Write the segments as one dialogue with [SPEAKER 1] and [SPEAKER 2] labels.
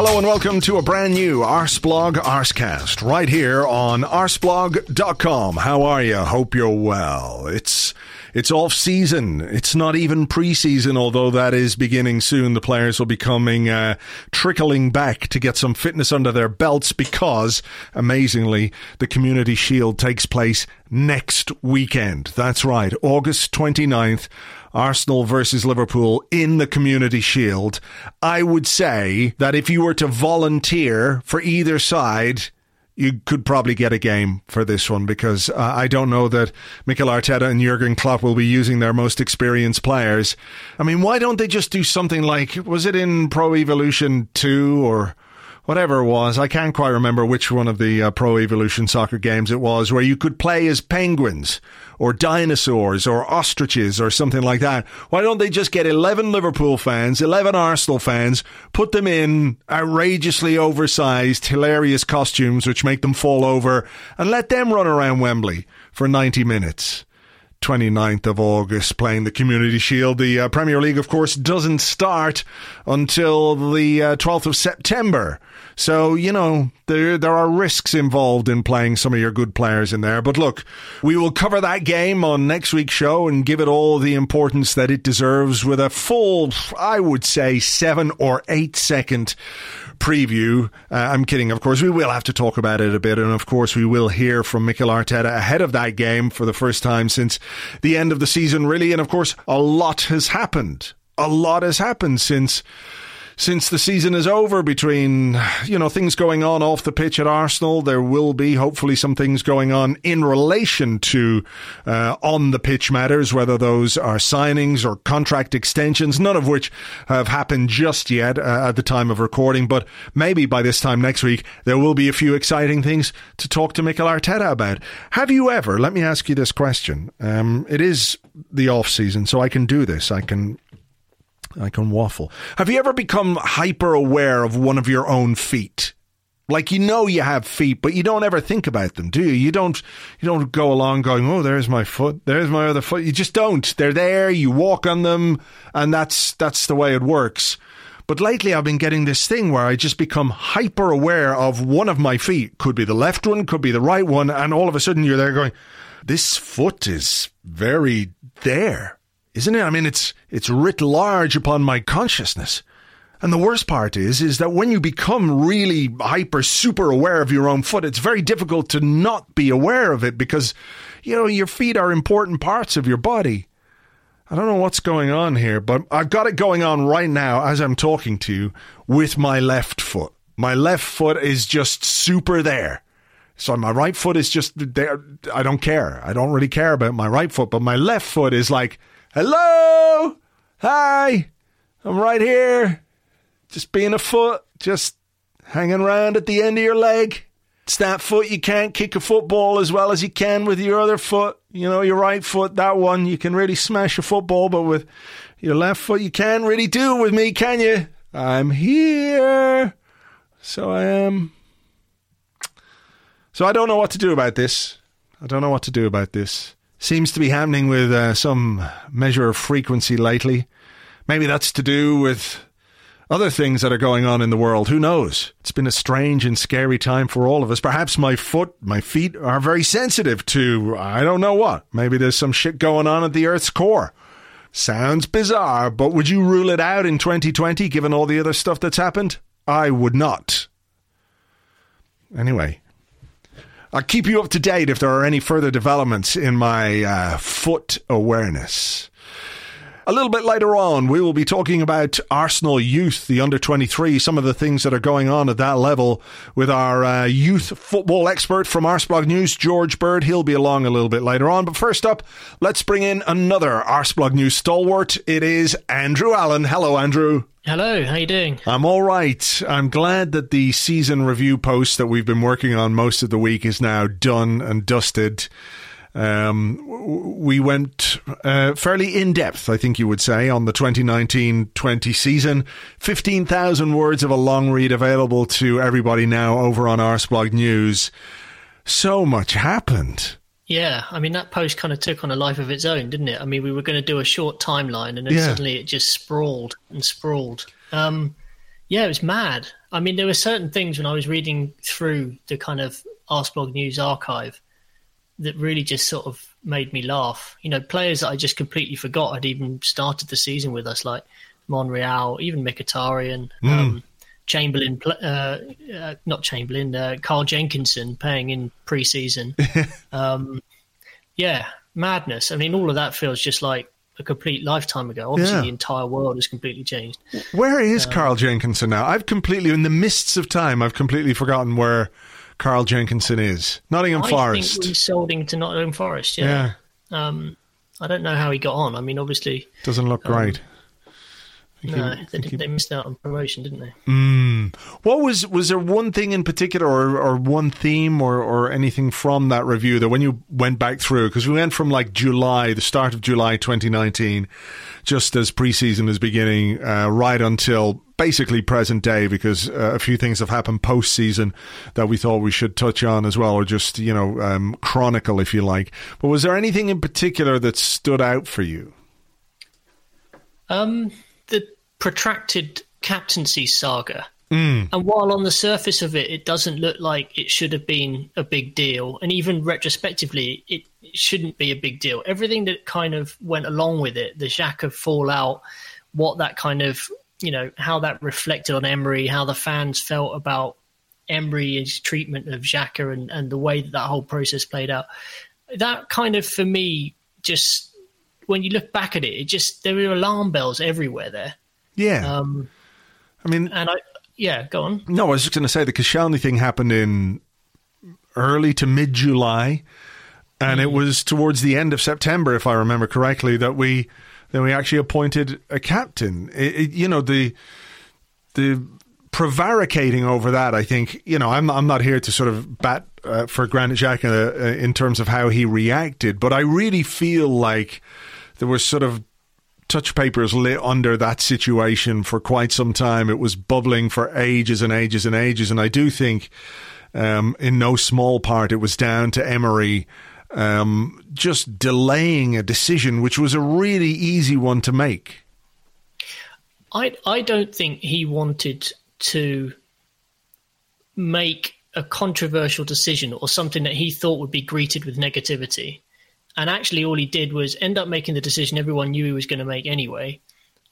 [SPEAKER 1] Hello and welcome to a brand new Arseblog Arscast right here on arseblog.com. How are you? Hope you're well. It's it's off season. It's not even preseason, although that is beginning soon. The players will be coming uh, trickling back to get some fitness under their belts because, amazingly, the Community Shield takes place next weekend. That's right, August 29th. Arsenal versus Liverpool in the Community Shield, I would say that if you were to volunteer for either side, you could probably get a game for this one because uh, I don't know that Mikel Arteta and Jurgen Klopp will be using their most experienced players. I mean, why don't they just do something like was it in Pro Evolution 2 or whatever it was, I can't quite remember which one of the uh, Pro Evolution soccer games it was, where you could play as penguins or dinosaurs or ostriches or something like that. Why don't they just get 11 Liverpool fans, 11 Arsenal fans, put them in outrageously oversized, hilarious costumes which make them fall over, and let them run around Wembley for 90 minutes? 29th of August playing the Community Shield. The uh, Premier League, of course, doesn't start until the uh, 12th of September. So, you know, there, there are risks involved in playing some of your good players in there. But look, we will cover that game on next week's show and give it all the importance that it deserves with a full, I would say, seven or eight second preview. Uh, I'm kidding, of course. We will have to talk about it a bit. And of course, we will hear from Mikel Arteta ahead of that game for the first time since the end of the season, really. And of course, a lot has happened. A lot has happened since since the season is over between, you know, things going on off the pitch at Arsenal. There will be hopefully some things going on in relation to uh, on the pitch matters, whether those are signings or contract extensions, none of which have happened just yet uh, at the time of recording. But maybe by this time next week, there will be a few exciting things to talk to Mikel Arteta about. Have you ever, let me ask you this question. Um, it is the off season, so I can do this. I can I can waffle. Have you ever become hyper aware of one of your own feet? Like you know you have feet, but you don't ever think about them, do you? You don't you don't go along going, "Oh, there's my foot. There's my other foot." You just don't. They're there, you walk on them, and that's that's the way it works. But lately I've been getting this thing where I just become hyper aware of one of my feet. Could be the left one, could be the right one, and all of a sudden you're there going, "This foot is very there." Isn't it? I mean, it's it's writ large upon my consciousness. And the worst part is, is that when you become really hyper, super aware of your own foot, it's very difficult to not be aware of it because, you know, your feet are important parts of your body. I don't know what's going on here, but I've got it going on right now as I'm talking to you with my left foot. My left foot is just super there. So my right foot is just there. I don't care. I don't really care about my right foot, but my left foot is like, Hello? Hi. I'm right here. Just being a foot, just hanging around at the end of your leg. It's that foot you can't kick a football as well as you can with your other foot. You know, your right foot, that one, you can really smash a football, but with your left foot, you can't really do it with me, can you? I'm here. So I am. So I don't know what to do about this. I don't know what to do about this seems to be happening with uh, some measure of frequency lately. Maybe that's to do with other things that are going on in the world. Who knows? It's been a strange and scary time for all of us. Perhaps my foot, my feet are very sensitive to, I don't know what. Maybe there's some shit going on at the Earth's core. Sounds bizarre, but would you rule it out in 2020 given all the other stuff that's happened? I would not. Anyway, I'll keep you up to date if there are any further developments in my uh, foot awareness. A little bit later on, we will be talking about Arsenal youth, the under 23, some of the things that are going on at that level with our uh, youth football expert from Arseblog News, George Bird. He'll be along a little bit later on. But first up, let's bring in another Arseblog News stalwart. It is Andrew Allen. Hello, Andrew.
[SPEAKER 2] Hello, how are you doing?
[SPEAKER 1] I'm all right. I'm glad that the season review post that we've been working on most of the week is now done and dusted. Um, we went uh, fairly in depth, I think you would say, on the 2019 20 season. 15,000 words of a long read available to everybody now over on Arseblog News. So much happened.
[SPEAKER 2] Yeah, I mean, that post kind of took on a life of its own, didn't it? I mean, we were going to do a short timeline and then yeah. suddenly it just sprawled and sprawled. Um, yeah, it was mad. I mean, there were certain things when I was reading through the kind of Arseblog News archive that really just sort of made me laugh. You know, players that I just completely forgot had even started the season with us, like Monreal, even Mkhitaryan, mm. um, Chamberlain, uh, uh, not Chamberlain, uh, Carl Jenkinson playing in pre-season. um, yeah, madness. I mean, all of that feels just like a complete lifetime ago. Obviously, yeah. the entire world has completely changed.
[SPEAKER 1] Where is um, Carl Jenkinson now? I've completely, in the mists of time, I've completely forgotten where Carl Jenkinson is. Nottingham
[SPEAKER 2] I
[SPEAKER 1] Forest.
[SPEAKER 2] Think we sold him to Nottingham Forest. Yeah. yeah. Um, I don't know how he got on. I mean, obviously,
[SPEAKER 1] doesn't look um, great.
[SPEAKER 2] No, they, they, missed out on promotion, didn't they?
[SPEAKER 1] Mm. What was was there one thing in particular, or, or one theme, or, or anything from that review that when you went back through? Because we went from like July, the start of July 2019, just as preseason is beginning, uh, right until basically present day. Because uh, a few things have happened post season that we thought we should touch on as well, or just you know um, chronicle, if you like. But was there anything in particular that stood out for you?
[SPEAKER 2] Um the protracted captaincy saga.
[SPEAKER 1] Mm.
[SPEAKER 2] And while on the surface of it, it doesn't look like it should have been a big deal, and even retrospectively, it, it shouldn't be a big deal. Everything that kind of went along with it, the Xhaka fallout, what that kind of, you know, how that reflected on Emery, how the fans felt about Emery's treatment of Xhaka and, and the way that that whole process played out, that kind of, for me, just when you look back at it, it just there were alarm bells everywhere there.
[SPEAKER 1] Yeah.
[SPEAKER 2] Um,
[SPEAKER 1] I mean,
[SPEAKER 2] and I yeah, go on.
[SPEAKER 1] No, I was just going to say the Koscielny thing happened in early to mid July, and mm. it was towards the end of September, if I remember correctly, that we that we actually appointed a captain. It, it, you know the the prevaricating over that. I think you know I'm I'm not here to sort of bat uh, for Granit Xhaka uh, in terms of how he reacted, but I really feel like there was sort of touch papers lit under that situation for quite some time. It was bubbling for ages and ages and ages. And I do think, um, in no small part, it was down to Emery um, just delaying a decision, which was a really easy one to make.
[SPEAKER 2] I I don't think he wanted to make a controversial decision or something that he thought would be greeted with negativity. And actually, all he did was end up making the decision everyone knew he was going to make anyway,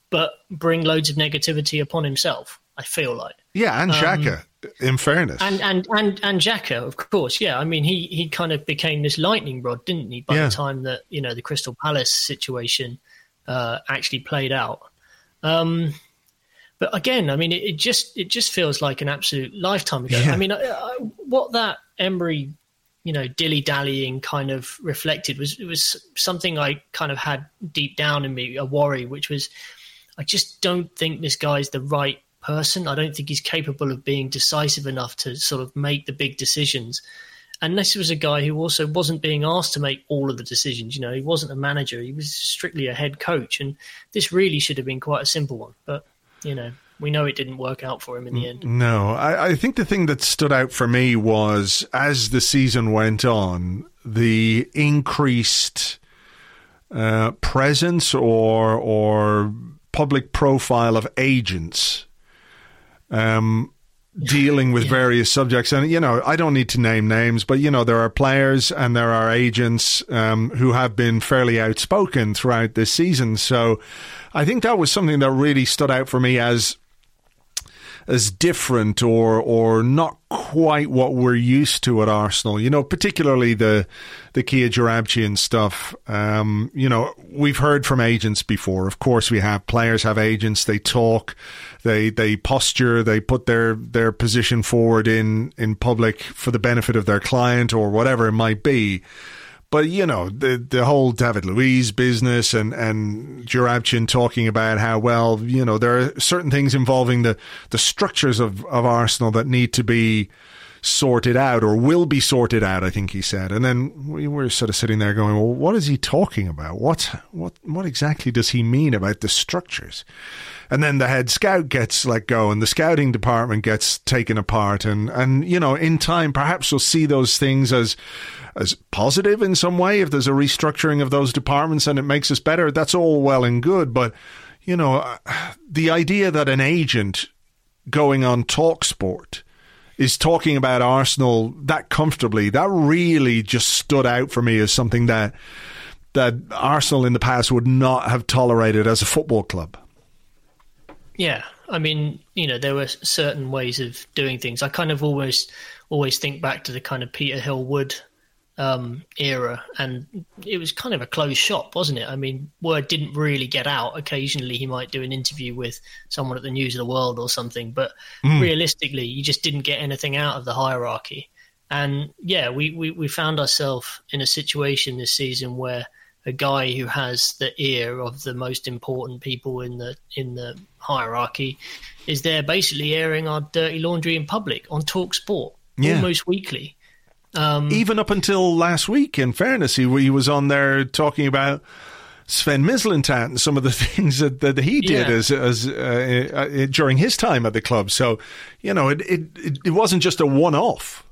[SPEAKER 2] but bring loads of negativity upon himself. I feel like.
[SPEAKER 1] Yeah, and Xhaka, um, in fairness,
[SPEAKER 2] and and and and Xhaka, of course. Yeah, I mean, he he kind of became this lightning rod, didn't he? By yeah. the time that you know the Crystal Palace situation uh, actually played out. Um, but again, I mean, it, it, just it just feels like an absolute lifetime ago. Yeah. I mean, I, I, what that Emery you know, dilly dallying kind of reflected was it was something I kind of had deep down in me a worry, which was I just don't think this guy's the right person. I don't think he's capable of being decisive enough to sort of make the big decisions. And this was a guy who also wasn't being asked to make all of the decisions. You know, he wasn't a manager; he was strictly a head coach, and this really should have been quite a simple one. But you know, we know it didn't work out for him in the end.
[SPEAKER 1] No, I, I, think the thing that stood out for me was as the season went on, the increased uh, presence or or public profile of agents. Um, dealing with yeah. various subjects. And, you know, I don't need to name names, but, you know, there are players and there are agents um, who have been fairly outspoken throughout this season. So I think that was something that really stood out for me as as different or or not quite what we're used to at Arsenal. You know, particularly the the Kia Joorabchian stuff. Um, you know, we've heard from agents before. Of course, we have players have agents. They talk, they they posture, they put their their position forward in in public for the benefit of their client or whatever it might be. But you know the the whole David Luiz business and and Joorabchian talking about how well you know there are certain things involving the the structures of of Arsenal that need to be sorted out or will be sorted out. I think he said, and then we were sort of sitting there going, "Well, what is he talking about? What what what exactly does he mean about the structures?" And then the head scout gets let go and the scouting department gets taken apart. And and you know in time perhaps we'll see those things as as positive in some way if there's a restructuring of those departments and it makes us better. That's all well and good. But you know uh, the idea that an agent going on talk sport is talking about Arsenal that comfortably that really just stood out for me as something that that Arsenal in the past would not have tolerated as a football club
[SPEAKER 2] yeah, I mean, you know, there were certain ways of doing things. I kind of always always think back to the kind of Peter Hill Wood um, era, and it was kind of a closed shop, wasn't it? I mean, word didn't really get out. Occasionally, he might do an interview with someone at the News of the World or something, but mm. realistically, you just didn't get anything out of the hierarchy. And yeah, we, we, we found ourselves in a situation this season where a guy who has the ear of the most important people in the in the hierarchy is there basically airing our dirty laundry in public on Talk Sport yeah. almost weekly.
[SPEAKER 1] Um, Even up until last week, in fairness, he, he was on there talking about Sven Mislintat and some of the things that, that he did yeah. as, as uh, uh, during his time at the club. So, you know, it, it, it wasn't just a one off.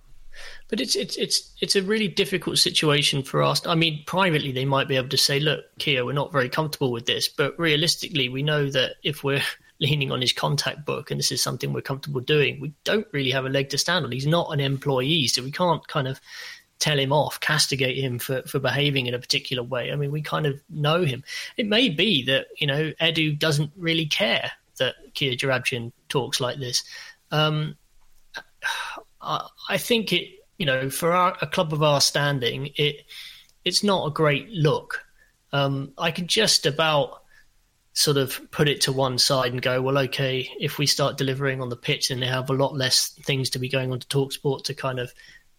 [SPEAKER 2] But it's it's it's it's a really difficult situation for us. I mean, privately they might be able to say, "Look, Kia, we're not very comfortable with this," but realistically, we know that if we're leaning on his contact book and this is something we're comfortable doing, we don't really have a leg to stand on. He's not an employee, so we can't kind of tell him off, castigate him for, for behaving in a particular way. I mean, we kind of know him. It may be that, you know, Edu doesn't really care that Kia Joorabchian talks like this. Um, I, I think it you know, for our, a club of our standing, it it's not a great look. Um, I can just about sort of put it to one side and go, well, okay, if we start delivering on the pitch, then they have a lot less things to be going on to Talksport to kind of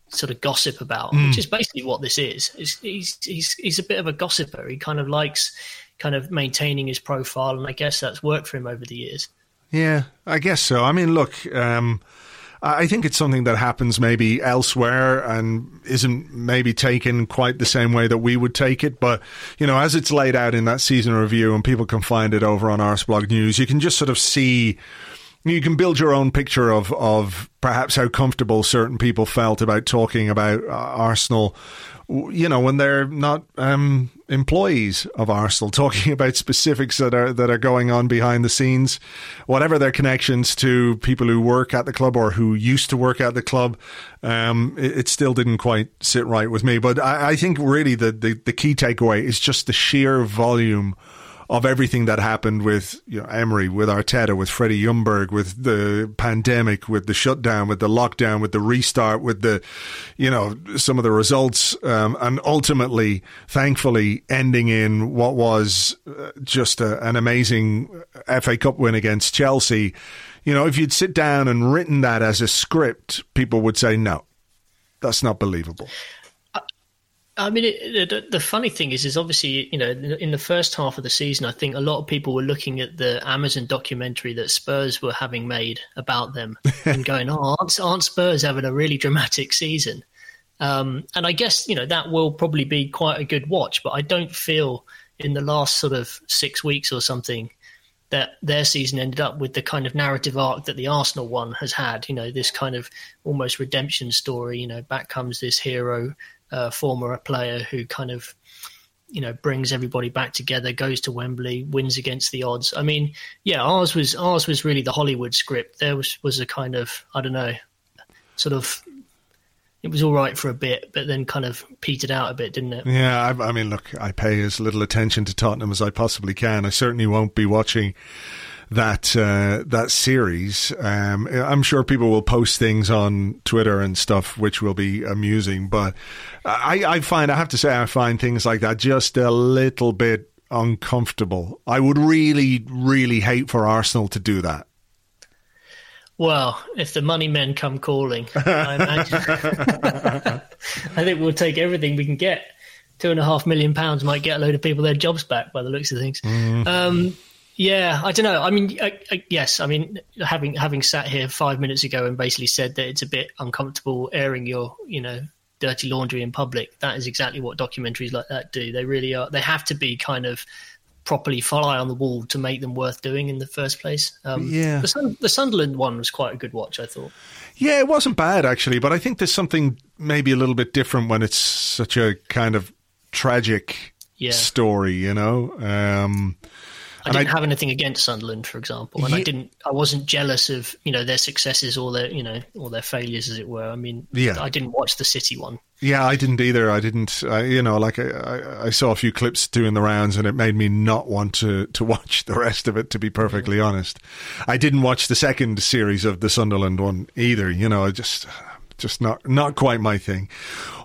[SPEAKER 2] sort of gossip about, mm. which is basically what this is. he's he's he's a bit of a gossiper. He kind of likes kind of maintaining his profile, and I guess that's worked for him over the years.
[SPEAKER 1] Yeah, I guess so. I mean, look. Um, I think it's something that happens maybe elsewhere and isn't maybe taken quite the same way that we would take it. But, you know, as it's laid out in that season review and people can find it over on Arseblog News, you can just sort of see you can build your own picture of of perhaps how comfortable certain people felt about talking about uh, Arsenal you know, when they're not um, employees of Arsenal, talking about specifics that are that are going on behind the scenes, whatever their connections to people who work at the club or who used to work at the club, um, it, it, still didn't quite sit right with me. But I, I think really the, the the key takeaway is just the sheer volume of everything that happened with you know, Emery, with Arteta, with Freddie Ljungberg, with the pandemic, with the shutdown, with the lockdown, with the restart, with the, you know, some of the results, um, and ultimately, thankfully, ending in what was uh, just a, an amazing FA Cup win against Chelsea. You know, if you'd sit down and written that as a script, people would say, no, that's not believable.
[SPEAKER 2] I mean, it, the, the, funny thing is, is obviously, you know, in the first half of the season, I think a lot of people were looking at the Amazon documentary that Spurs were having made about them and going, "Oh, aren't, aren't Spurs having a really dramatic season?" Um, and I guess you know that will probably be quite a good watch, but I don't feel in the last sort of six weeks or something that their season ended up with the kind of narrative arc that the Arsenal one has had. You know, this kind of almost redemption story. You know, back comes this hero uh, former player who kind of you know brings everybody back together, goes to Wembley, wins against the odds. I mean, yeah, ours was ours was really the Hollywood script. There was was a kind of I don't know, sort of it was all right for a bit, but then kind of petered out a bit, didn't it?
[SPEAKER 1] Yeah, I, I, mean, look, I pay as little attention to Tottenham as I possibly can. I certainly won't be watching that uh, that series. Um, I'm sure people will post things on Twitter and stuff, which will be amusing. But I, I find, I have to say, I find things like that just a little bit uncomfortable. I would really, really hate for Arsenal to do that.
[SPEAKER 2] Well, if the money men come calling, I imagine. I think we'll take everything we can get. Two and a half million pounds might get a load of people their jobs back by the looks of things. Mm. Um, yeah, I don't know. I mean, I, I, yes, I mean, having having sat here five minutes ago and basically said that it's a bit uncomfortable airing your, you know, dirty laundry in public. That is exactly what documentaries like that do. They really are. They have to be kind of properly fly on the wall to make them worth doing in the first place. Um,
[SPEAKER 1] yeah,
[SPEAKER 2] the, the Sunderland one was quite a good watch. I thought.
[SPEAKER 1] Yeah, it wasn't bad actually, but I think there's something maybe a little bit different when it's such a kind of tragic yeah. story. You know. Um,
[SPEAKER 2] I didn't I, have anything against Sunderland, for example, and I didn't. I wasn't jealous of you know their successes or their you know or their failures, as it were. I mean, yeah. I didn't watch the City one.
[SPEAKER 1] Yeah, I didn't either. I didn't. I, you know, like I, I, saw a few clips doing the rounds, and it made me not want to to watch the rest of it. To be perfectly honest, I didn't watch the second series of the Sunderland one either. You know, I just just not not quite my thing.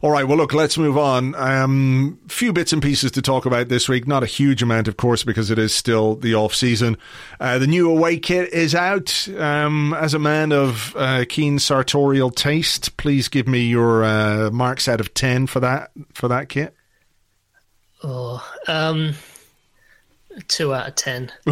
[SPEAKER 1] All right, well, look, let's move on. Um, few bits and pieces to talk about this week. Not a huge amount, of course, because it is still the off season. Uh, the new away kit is out. Um, as a man of uh, keen sartorial taste, please give me your uh, marks out of ten for that for that kit.
[SPEAKER 2] Oh, um, two out of ten.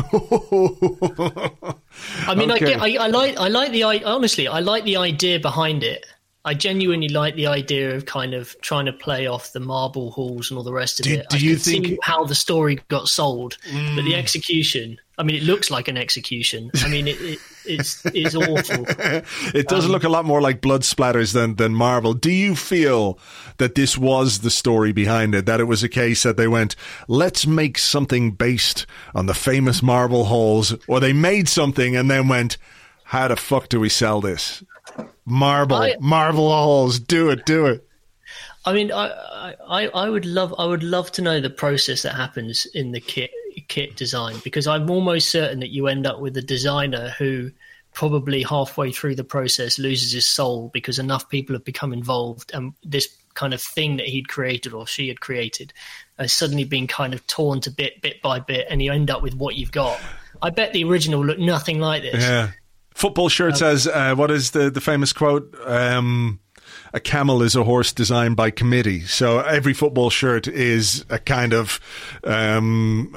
[SPEAKER 2] I mean, okay. I, I, I like I like the honestly I like the idea behind it. I genuinely like the idea of kind of trying to play off the marble halls and all the rest of
[SPEAKER 1] do,
[SPEAKER 2] it.
[SPEAKER 1] Do
[SPEAKER 2] I
[SPEAKER 1] you think
[SPEAKER 2] how the story got sold, mm. but the mm. execution? I mean, it looks like an execution. I mean, it, it it's it's awful.
[SPEAKER 1] it does um, look a lot more like blood splatters than than marble. Do you feel that this was the story behind it? That it was a case that they went, let's make something based on the famous marble halls, or they made something and then went, how the fuck do we sell this? Marble, I, marble halls. Do it, do it.
[SPEAKER 2] I mean, I, I, I would love, I would love to know the process that happens in the kit kit design because I'm almost certain that you end up with a designer who probably halfway through the process loses his soul because enough people have become involved and this kind of thing that he'd created or she had created has suddenly been kind of torn to bit bit by bit and you end up with what you've got. I bet the original looked nothing like this.
[SPEAKER 1] Yeah. Football shirt says, uh, what is the, the famous quote? Um, a camel is a horse designed by committee. So every football shirt is a kind of um,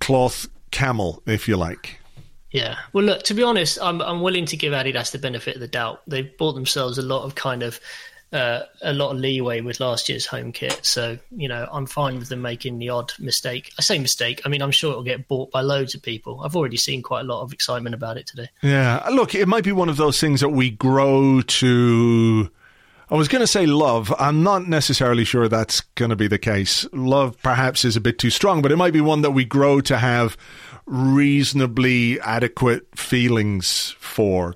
[SPEAKER 1] cloth camel, if you like.
[SPEAKER 2] Yeah. Well, look, to be honest, I'm I'm willing to give Adidas the benefit of the doubt. They've bought themselves a lot of kind of uh, a lot of leeway with last year's home kit. So, you know, I'm fine with them making the odd mistake. I say mistake, I mean, I'm sure it'll get bought by loads of people. I've already seen quite a lot of excitement about it today.
[SPEAKER 1] Yeah. Look, it might be one of those things that we grow to. I was going to say love. I'm not necessarily sure that's going to be the case. Love perhaps is a bit too strong, but it might be one that we grow to have reasonably adequate feelings for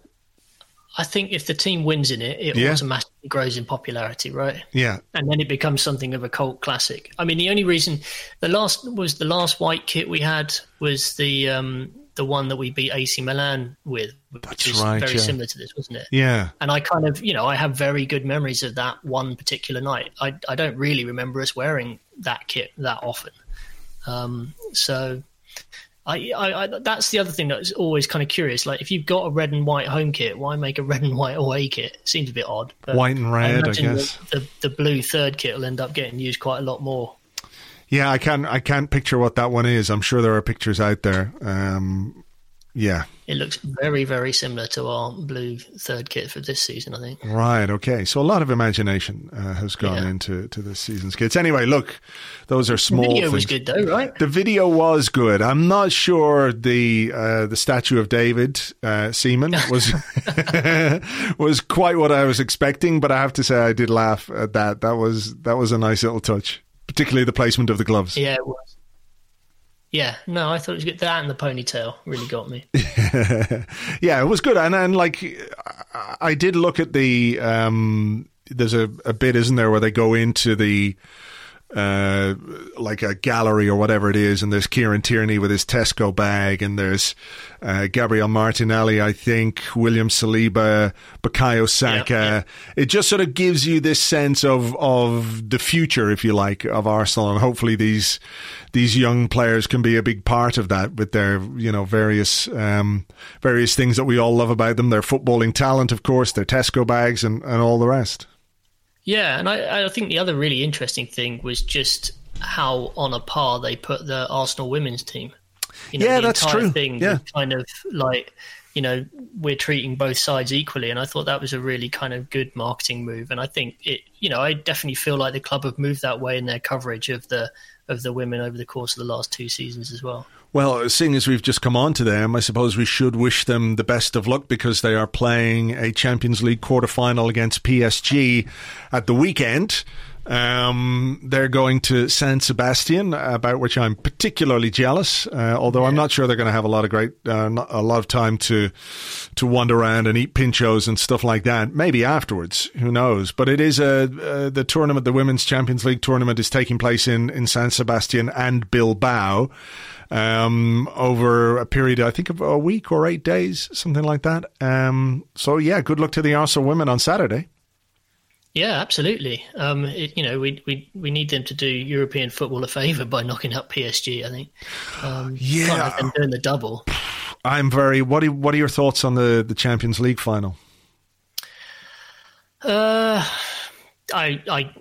[SPEAKER 2] I think if the team wins in it, it yeah. automatically grows in popularity, right?
[SPEAKER 1] Yeah,
[SPEAKER 2] and then it becomes something of a cult classic. I mean, the only reason the last was the last white kit we had was the um, the one that we beat AC Milan with, which That's is right, very yeah. similar to this, wasn't it?
[SPEAKER 1] Yeah.
[SPEAKER 2] And I kind of, you know, I have very good memories of that one particular night. I I don't really remember us wearing that kit that often. Um, so I, I, I, that's the other thing that's always kind of curious. Like, if you've got a red and white home kit, why make a red and white away kit? It seems a bit odd.
[SPEAKER 1] white and red, I, I guess.
[SPEAKER 2] The, the, the blue third kit will end up getting used quite a lot more.
[SPEAKER 1] Yeah, I can't. I can't picture what that one is. I'm sure there are pictures out there. Um, yeah.
[SPEAKER 2] It looks very, very similar to our blue third kit for this season, I think.
[SPEAKER 1] Right. Okay. So a lot of imagination uh, has gone yeah. into to this season's kits. Anyway, look, those are small. The
[SPEAKER 2] video
[SPEAKER 1] things.
[SPEAKER 2] was good, though, right?
[SPEAKER 1] The video was good. I'm not sure the uh, the statue of David uh, Seaman was was quite what I was expecting, but I have to say I did laugh at that. That was that was a nice little touch particularly the placement of the gloves.
[SPEAKER 2] Yeah, it was. Yeah, no, I thought it was good. That and the ponytail really got me.
[SPEAKER 1] yeah, it was good, and and like I did look at the. Um, there's a, a bit, isn't there, where they go into the uh, like a gallery or whatever it is, and there's Kieran Tierney with his Tesco bag, and there's uh, Gabriel Martinelli, I think, William Saliba, Bukayo Saka. Yeah, yeah. It just sort of gives you this sense of of the future, if you like, of Arsenal, and hopefully these these young players can be a big part of that with their you know various um, various things that we all love about them. Their footballing talent, of course, their Tesco bags, and, and all the rest.
[SPEAKER 2] Yeah, and I, I think the other really interesting thing was just how on a par they put the Arsenal women's team.
[SPEAKER 1] You know, yeah, that's true.
[SPEAKER 2] Thing
[SPEAKER 1] yeah,
[SPEAKER 2] kind of like you know we're treating both sides equally, and I thought that was a really kind of good marketing move. And I think it, you know, I definitely feel like the club have moved that way in their coverage of the of the women over the course of the last two seasons as well.
[SPEAKER 1] Well, seeing as we've just come on to them, I suppose we should wish them the best of luck because they are playing a Champions League quarter final against PSG at the weekend. Um, they're going to San Sebastian, about which I'm particularly jealous. Uh, although yeah. I'm not sure they're going to have a lot of great, uh, a lot of time to to wander around and eat pinchos and stuff like that. Maybe afterwards, who knows? But it is a uh, the tournament, the Women's Champions League tournament, is taking place in in San Sebastian and Bilbao um, over a period, I think, of a week or eight days, something like that. Um, so, yeah, good luck to the Arsenal women on Saturday.
[SPEAKER 2] Yeah, absolutely. Um, it, you know, we, we we need them to do European football a favour by knocking out PSG. I think. Um,
[SPEAKER 1] yeah,
[SPEAKER 2] them doing the double.
[SPEAKER 1] I'm very. What are what are your thoughts on the the Champions League final?
[SPEAKER 2] Uh, I I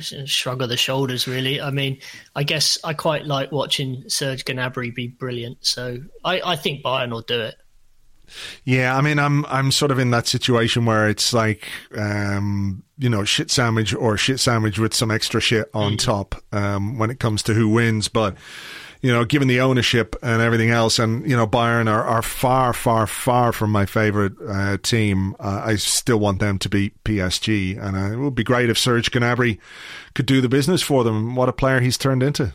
[SPEAKER 2] shrug of the shoulders, really. I mean, I guess I quite like watching Serge Gnabry be brilliant, so I, I think Bayern will do it.
[SPEAKER 1] Yeah, I mean, I'm I'm sort of in that situation where it's like, um, you know, shit sandwich or shit sandwich with some extra shit on mm. top um, when it comes to who wins, but you know, given the ownership and everything else, and you know, Bayern are, are far, far, far from my favorite uh, team. Uh, I still want them to beat PSG, and uh, it would be great if Serge Gnabry could do the business for them. What a player he's turned into!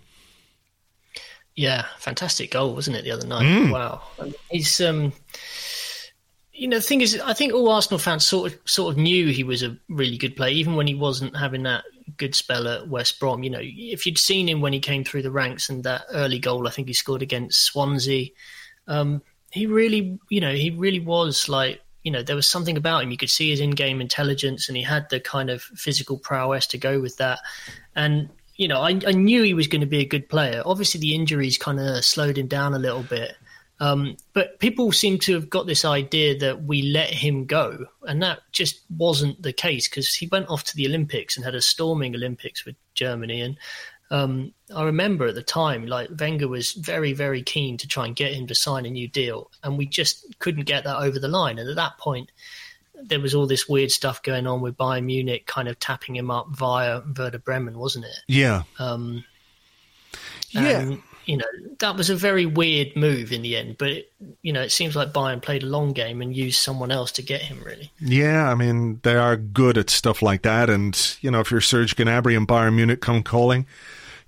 [SPEAKER 2] Yeah, fantastic goal, wasn't it, the other night? Mm. Wow, he's um, you know, the thing is, I think all Arsenal fans sort of sort of knew he was a really good player, even when he wasn't having that good spell at West Brom. You know, if you'd seen him when he came through the ranks and that early goal, I think he scored against Swansea. Um, he really, you know, he really was like, you know, there was something about him. You could see his in-game intelligence, and he had the kind of physical prowess to go with that. And you know, I, I knew he was going to be a good player. Obviously, the injuries kind of slowed him down a little bit. Um, but people seem to have got this idea that we let him go, and that just wasn't the case because he went off to the Olympics and had a storming Olympics with Germany. And um, I remember at the time, like Wenger was very, very keen to try and get him to sign a new deal, and we just couldn't get that over the line. And at that point, there was all this weird stuff going on with Bayern Munich, kind of tapping him up via Werder Bremen, wasn't it?
[SPEAKER 1] Yeah.
[SPEAKER 2] Um, yeah you know, that was a very weird move in the end. But it, you know, it seems like Bayern played a long game and used someone else to get him. Really.
[SPEAKER 1] Yeah, I mean, they are good at stuff like that. And you know, if you're Serge Gnabry and Bayern Munich come calling,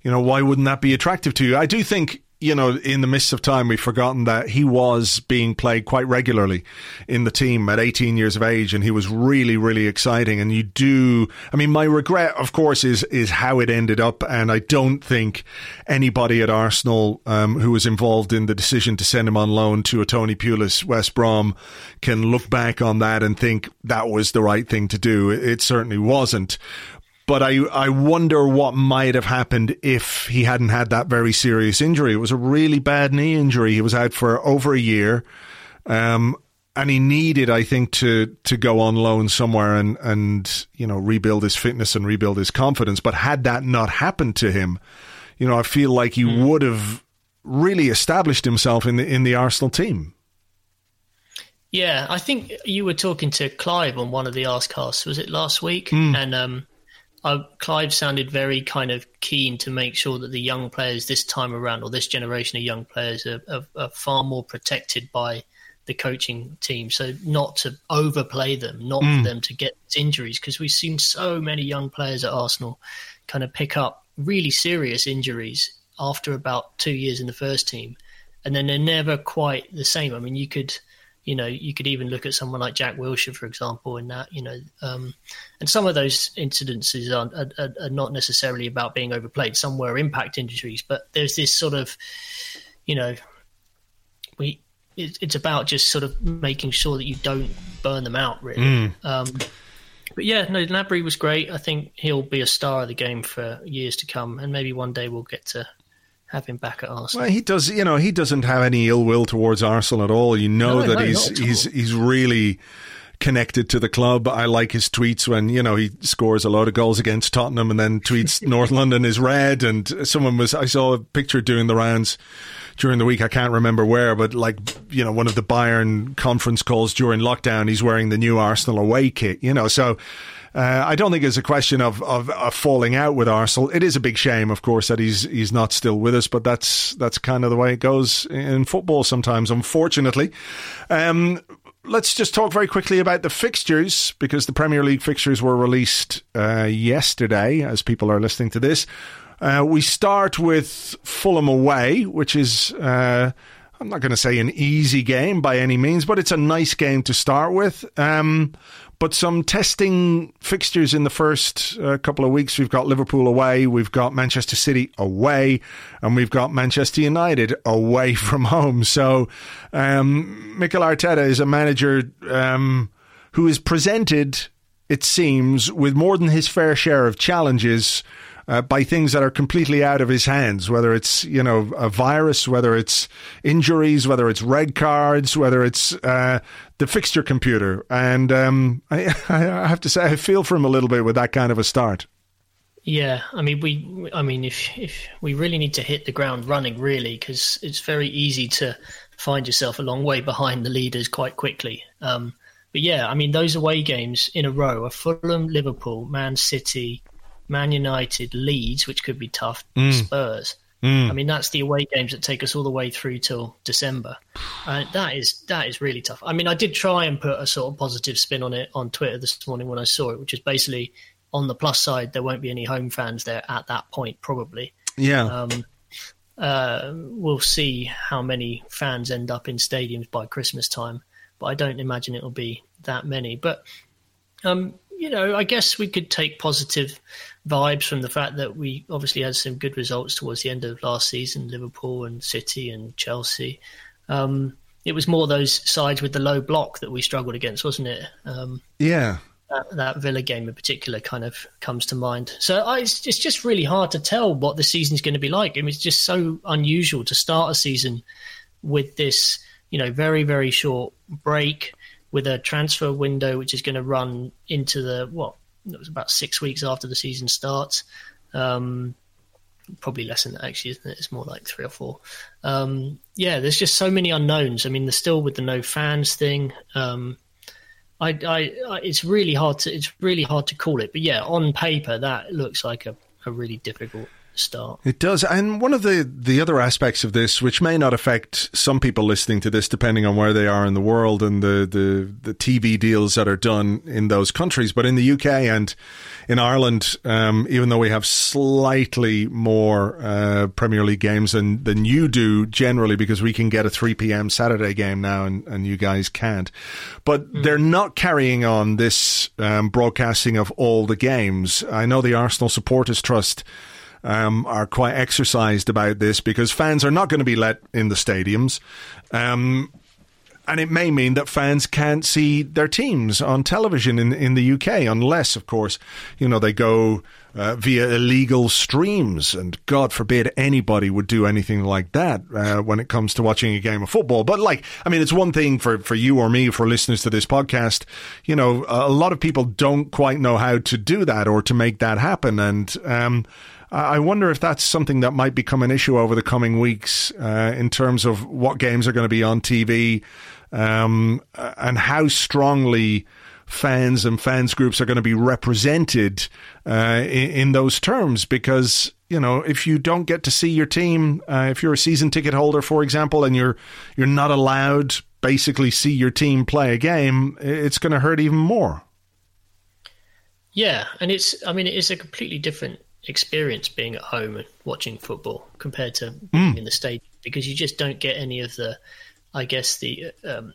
[SPEAKER 1] you know, why wouldn't that be attractive to you? I do think you know, in the midst of time, we've forgotten that he was being played quite regularly in the team at 18 years of age, and he was really, really exciting. And you do, I mean, my regret, of course, is is how it ended up, and I don't think anybody at Arsenal um, who was involved in the decision to send him on loan to a Tony Pulis West Brom can look back on that and think that was the right thing to do. It certainly wasn't but I I wonder what might have happened if he hadn't had that very serious injury. It was a really bad knee injury. He was out for over a year, um, and he needed, I think, to to go on loan somewhere and and you know rebuild his fitness and rebuild his confidence. But had that not happened to him, you know, I feel like he mm. would have really established himself in the in the Arsenal team.
[SPEAKER 2] Yeah, I think you were talking to Clive on one of the Arscasts. Was it last week? Mm. And um, uh, Clive sounded very kind of keen to make sure that the young players this time around, or this generation of young players, are, are, are far more protected by the coaching team. So not to overplay them, not mm. for them to get injuries, because we've seen so many young players at Arsenal kind of pick up really serious injuries after about two years in the first team, and then they're never quite the same. I mean, you could, you know, you could even look at someone like Jack Wilshere, for example, in that, you know, um, and some of those incidences are, are, are, not necessarily about being overplayed. Some were impact injuries, but there's this sort of, you know, we it's about just sort of making sure that you don't burn them out, really. Mm. Um, but yeah, no, Gnabry was great. I think he'll be a star of the game for years to come, and maybe one day we'll get to have him back at Arsenal.
[SPEAKER 1] Well, he does. You know, he doesn't have any ill will towards Arsenal at all. You know no, that no, he's he's he's really connected to the club. I like his tweets when you know he scores a lot of goals against Tottenham and then tweets North London is red. And someone was I saw a picture doing the rounds during the week. I can't remember where, but like you know one of the Bayern conference calls during lockdown, he's wearing the new Arsenal away kit. You know, so. Uh, I don't think it's a question of, of, of falling out with Arsenal. It is a big shame, of course, that he's he's not still with us, but that's that's kind of the way it goes in football sometimes, unfortunately. Um, let's just talk very quickly about the fixtures because the Premier League fixtures were released uh, yesterday as people are listening to this. Uh, we start with Fulham away, which is. Uh, I'm not going to say an easy game by any means, but it's a nice game to start with. Um, but some testing fixtures in the first uh, couple of weeks. We've got Liverpool away, we've got Manchester City away, and we've got Manchester United away from home. So, um, Mikel Arteta is a manager um, who is presented, it seems, with more than his fair share of challenges uh, by things that are completely out of his hands, whether it's, you know, a virus, whether it's injuries, whether it's red cards, whether it's uh, the fixture computer. And um, I, I have to say, I feel for him a little bit with that kind of a start.
[SPEAKER 2] Yeah, I mean, we, I mean, if if we really need to hit the ground running, really, because it's very easy to find yourself a long way behind the leaders quite quickly. Um, but yeah, I mean, those away games in a row are Fulham, Liverpool, Man City, Man United, Leeds, which could be tough, mm. Spurs. Mm. I mean, that's the away games that take us all the way through till December. Uh, that is that is really tough. I mean, I did try and put a sort of positive spin on it on Twitter this morning when I saw it, which is basically on the plus side, there won't be any home fans there at that point, probably.
[SPEAKER 1] Yeah. Um,
[SPEAKER 2] uh, we'll see how many fans end up in stadiums by Christmas time, but I don't imagine it'll be that many. But um, you know, I guess we could take positive vibes from the fact that we obviously had some good results towards the end of last season, Liverpool and City and Chelsea. Um, it was more those sides with the low block that we struggled against, wasn't it? Um,
[SPEAKER 1] yeah.
[SPEAKER 2] That, that, Villa game in particular kind of comes to mind. So I, it's, it's just really hard to tell what the season's going to be like. I mean, it's just so unusual to start a season with this, you know, very, very short break with a transfer window which is going to run into the what it was about six weeks after the season starts. Um, probably less than that actually, isn't it? It's more like three or four. Um, yeah, there's just so many unknowns. I mean, there's still with the no fans thing. Um, I, I, I, it's really hard to it's really hard to call it, but yeah, on paper that looks like a, a really difficult start.
[SPEAKER 1] It does. And one of the, the other aspects of this, which may not affect some people listening to this, depending on where they are in the world and the, the, the TV deals that are done in those countries, but in the UK and in Ireland, um, even though we have slightly more uh, Premier League games than, than you do generally, because we can get a 3 p.m. Saturday game now and, and you guys can't. But mm. they're not carrying on this um, broadcasting of all the games. I know the Arsenal Supporters Trust um, are quite exercised about this because fans are not going to be let in the stadiums. Um, and it may mean that fans can't see their teams on television in in the UK unless, of course, you know they go uh, via illegal streams. And God forbid anybody would do anything like that uh, when it comes to watching a game of football. But like, I mean, it's one thing for for you or me, for listeners to this podcast. You know, a lot of people don't quite know how to do that or to make that happen, and. Um, I wonder if that's something that might become an issue over the coming weeks uh, in terms of what games are going to be on TV um, and how strongly fans and fans groups are going to be represented uh, in, in, those terms. Because you know, if you don't get to see your team, uh, if you're a season ticket holder, for example, and you're you're not allowed basically see your team play a game, it's going to hurt even more.
[SPEAKER 2] Yeah, and it's I mean it is a completely different experience being at home and watching football compared to being mm. in the stadium because you just don't get any of the, I guess the um,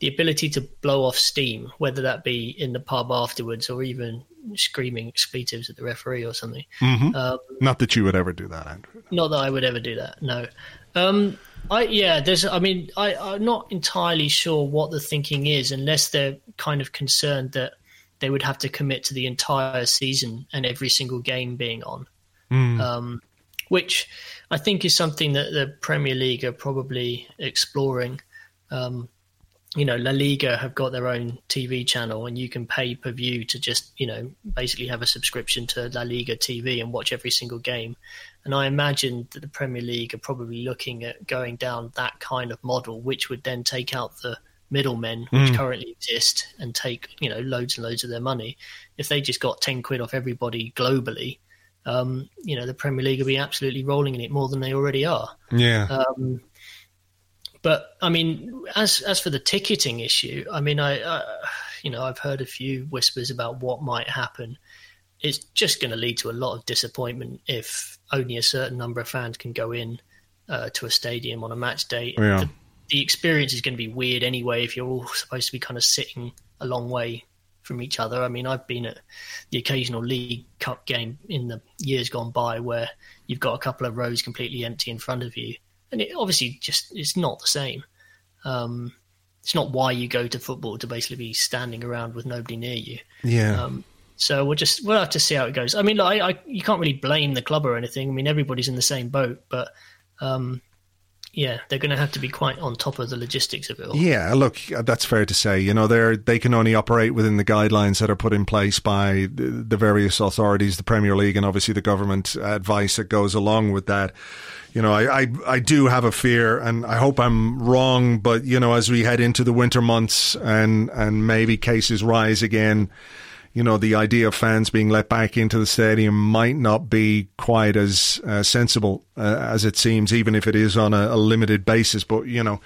[SPEAKER 2] the ability to blow off steam, whether that be in the pub afterwards or even screaming expletives at the referee or something.
[SPEAKER 1] Mm-hmm. Um, not that you would ever do that, Andrew.
[SPEAKER 2] Not that I would ever do that. No. Um, I yeah, there's. I mean, I, I'm not entirely sure what the thinking is, unless they're kind of concerned that they would have to commit to the entire season and every single game being on. Mm. Um, which I think is something that the Premier League are probably exploring. Um, you know, La Liga have got their own TV channel, and you can pay per view to just, you know, basically have a subscription to La Liga TV and watch every single game. And I imagine that the Premier League are probably looking at going down that kind of model, which would then take out the middlemen which mm. currently exist and take, you know, loads and loads of their money. If they just got 10 quid off everybody globally, um, you know, the Premier League would be absolutely rolling in it more than they already are.
[SPEAKER 1] Yeah.
[SPEAKER 2] Um, but I mean, as as for the ticketing issue, I mean, I, I you know I've heard a few whispers about what might happen. It's just going to lead to a lot of disappointment if only a certain number of fans can go in uh, to a stadium on a match day.
[SPEAKER 1] Yeah.
[SPEAKER 2] The, the experience is going to be weird anyway if you're all supposed to be kind of sitting a long way from each other. I mean, I've been at the occasional League Cup game in the years gone by where you've got a couple of rows completely empty in front of you, and it obviously just it's not the same. Um, it's not why you go to football to basically be standing around with nobody near you.
[SPEAKER 1] Yeah.
[SPEAKER 2] Um, so we'll just we'll have to see how it goes. I mean, I, you can't really blame the club or anything. I mean, everybody's in the same boat, but um, yeah, they're going to have to be quite on top of the logistics of it all.
[SPEAKER 1] Yeah, look, that's fair to say. You know, they they can only operate within the guidelines that are put in place by the, various authorities, the Premier League, and obviously the government advice that goes along with that. You know, I, I, I do have a fear, and I hope I'm wrong. But you know, as we head into the winter months and and maybe cases rise again, you know, the idea of fans being let back into the stadium might not be quite as uh, sensible uh, as it seems, even if it is on a, a, limited basis. But, you know,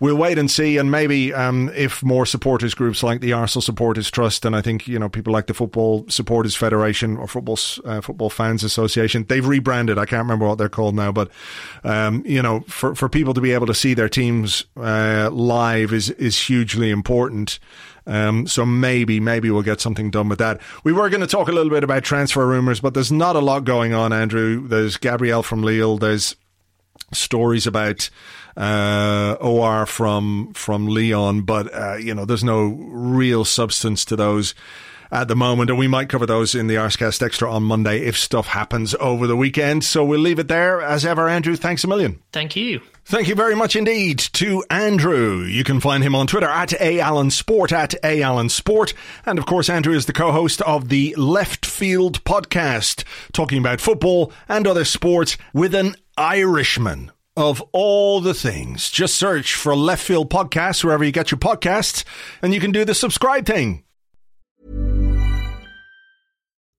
[SPEAKER 1] we'll wait and see. And maybe um, if more supporters groups like the Arsenal Supporters Trust and I think, you know, people like the Football Supporters Federation or Football uh, Football Fans Association, they've rebranded. I can't remember what they're called now. But, um, you know, for, for people to be able to see their teams uh, live is, is hugely important. Um, so maybe, maybe we'll get something done with that. We were going to talk a little bit about transfer rumours, but there's not a lot going on, Andrew. There's Gabriel from Lille. There's stories about uh, Aouar from from Lyon, but uh, you know, there's no real substance to those at the moment, and we might cover those in the Arscast Extra on Monday if stuff happens over the weekend. So we'll leave it there. As ever, Andrew, thanks a million.
[SPEAKER 2] Thank you.
[SPEAKER 1] Thank you very much indeed to Andrew. You can find him on Twitter at A Allen Sport at A Allen Sport. And of course, Andrew is the co-host of the Left Field podcast, talking about football and other sports with an Irishman. Of all the things, just search for Left Field Podcast wherever you get your podcasts, and you can do the subscribe thing.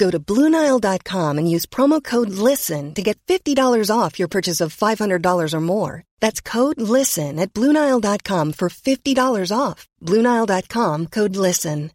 [SPEAKER 3] Go to Bluenile.com and use promo code LISTEN to get $50 off your purchase of $500 or more. That's code LISTEN at Bluenile.com for $50 off. Bluenile.com code LISTEN.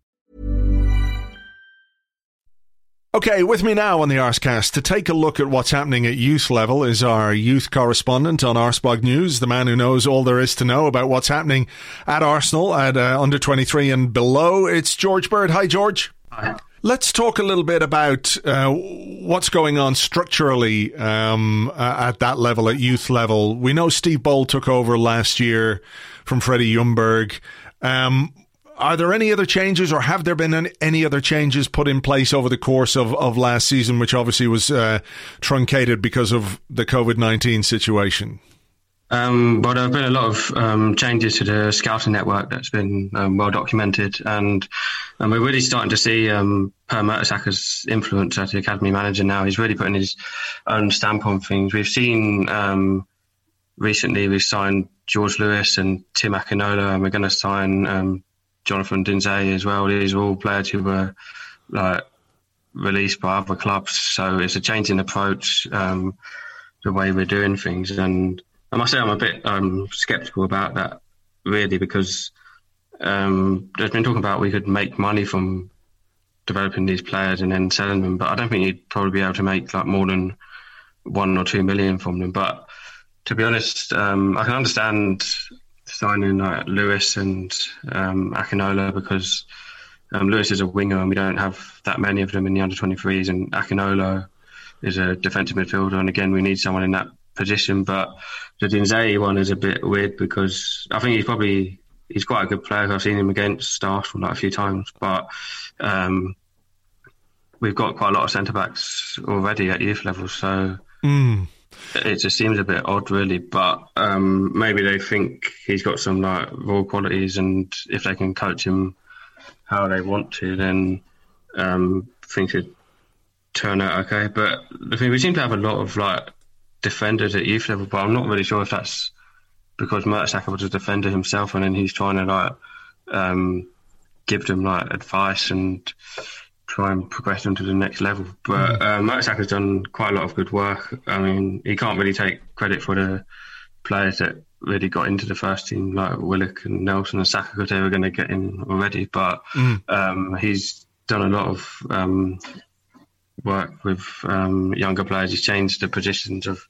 [SPEAKER 1] Okay, with me now on the Arscast to take a look at what's happening at youth level is our youth correspondent on Arseblog News, the man who knows all there is to know about what's happening at Arsenal at uh, under 23 and below. It's George Bird. Hi, George.
[SPEAKER 4] Hi.
[SPEAKER 1] Let's talk a little bit about uh, what's going on structurally um, at that level, at youth level. We know Steve Bould took over last year from Freddie Ljungberg. Um, are there any other changes, or have there been any other changes put in place over the course of, of last season, which obviously was uh, truncated because of the COVID 19 situation?
[SPEAKER 4] Um, well, there have been a lot of um, changes to the scouting network that's been um, well documented, and, and, we're really starting to see um, Per Mertesacker's influence as the academy manager now. He's really putting his own stamp on things. We've seen um, recently we've signed George Lewis and Tim Akinola, and we're going to sign um, Jonathan Dinzeyi as well. These are all players who were like released by other clubs, so it's a change in approach, um, the way we're doing things, and I must say I'm a bit um, sceptical about that, really, because um, there's been talking about we could make money from developing these players and then selling them, but I don't think you'd probably be able to make like more than one or two million from them. But to be honest, um, I can understand signing like Lewis and um, Akinola because um, Lewis is a winger and we don't have that many of them in the under 23s, and Akinola is a defensive midfielder, and again we need someone in that position. But the Dinzeyi one is a bit weird because I think he's probably he's quite a good player. I've seen him against Arsenal like a few times, but um, we've got quite a lot of centre backs already at youth level, so. Mm. It just seems a bit odd, really. But um, maybe they think he's got some like raw qualities, and if they can coach him how they want to, then um, things should turn out okay. But the thing we seem to have a lot of like defenders at youth level, but I'm not really sure if that's because Mertesacker was a defender himself, and then he's trying to like um, give them like advice and try and progress them to the next level. But mm. uh, done quite a lot of good work. I mean, he can't really take credit for the players that really got into the first team, like Willock and Nelson and Saka, because they were going to get in already. But mm. um, he's done a lot of um, work with um, younger players. He's changed the positions of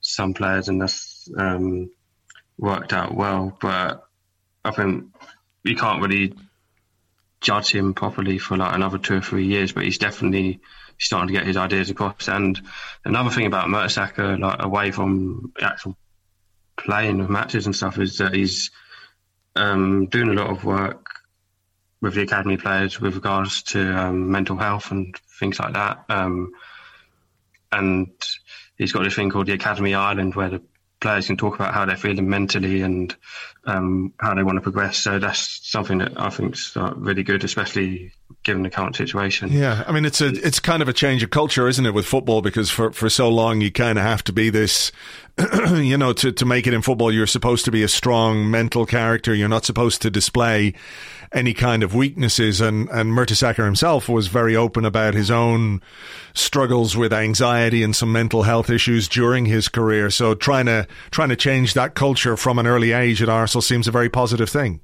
[SPEAKER 4] some players, and that's um, worked out well. But I think you can't really judge him properly for like another two or three years. But he's definitely starting to get his ideas across. And another thing about Mertesacker, like away from actual playing of matches and stuff, is that he's um, doing a lot of work with the academy players with regards to um, mental health and things like that. Um, and he's got this thing called the Academy Island where the players can talk about how they're feeling mentally and um, how they want to progress. So that's something that I think is really good, especially given the current situation.
[SPEAKER 1] Yeah, I mean it's a it's kind of a change of culture, isn't it, with football? Because for for so long you kind of have to be this you know, to, to make it in football, you're supposed to be a strong mental character. You're not supposed to display any kind of weaknesses. And, and Mertesacker himself was very open about his own struggles with anxiety and some mental health issues during his career. So trying to, trying to change that culture from an early age at Arsenal seems a very positive thing.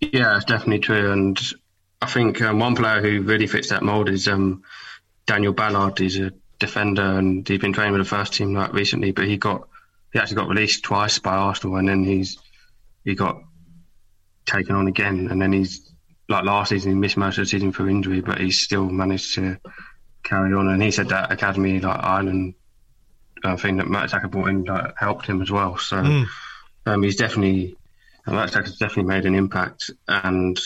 [SPEAKER 4] Yeah, it's definitely true. And I think um, one player who really fits that mold is um, Daniel Ballard. He's a defender, and he's been training with the first team like recently. But he got he actually got released twice by Arsenal, and then he's he got taken on again, and then he's like last season he missed most of the season for injury, but he's still managed to carry on. And he said that academy like Ireland uh, thing that Mertesacker brought in like, helped him as well. So mm. um, he's definitely Mertesacker's definitely made an impact, and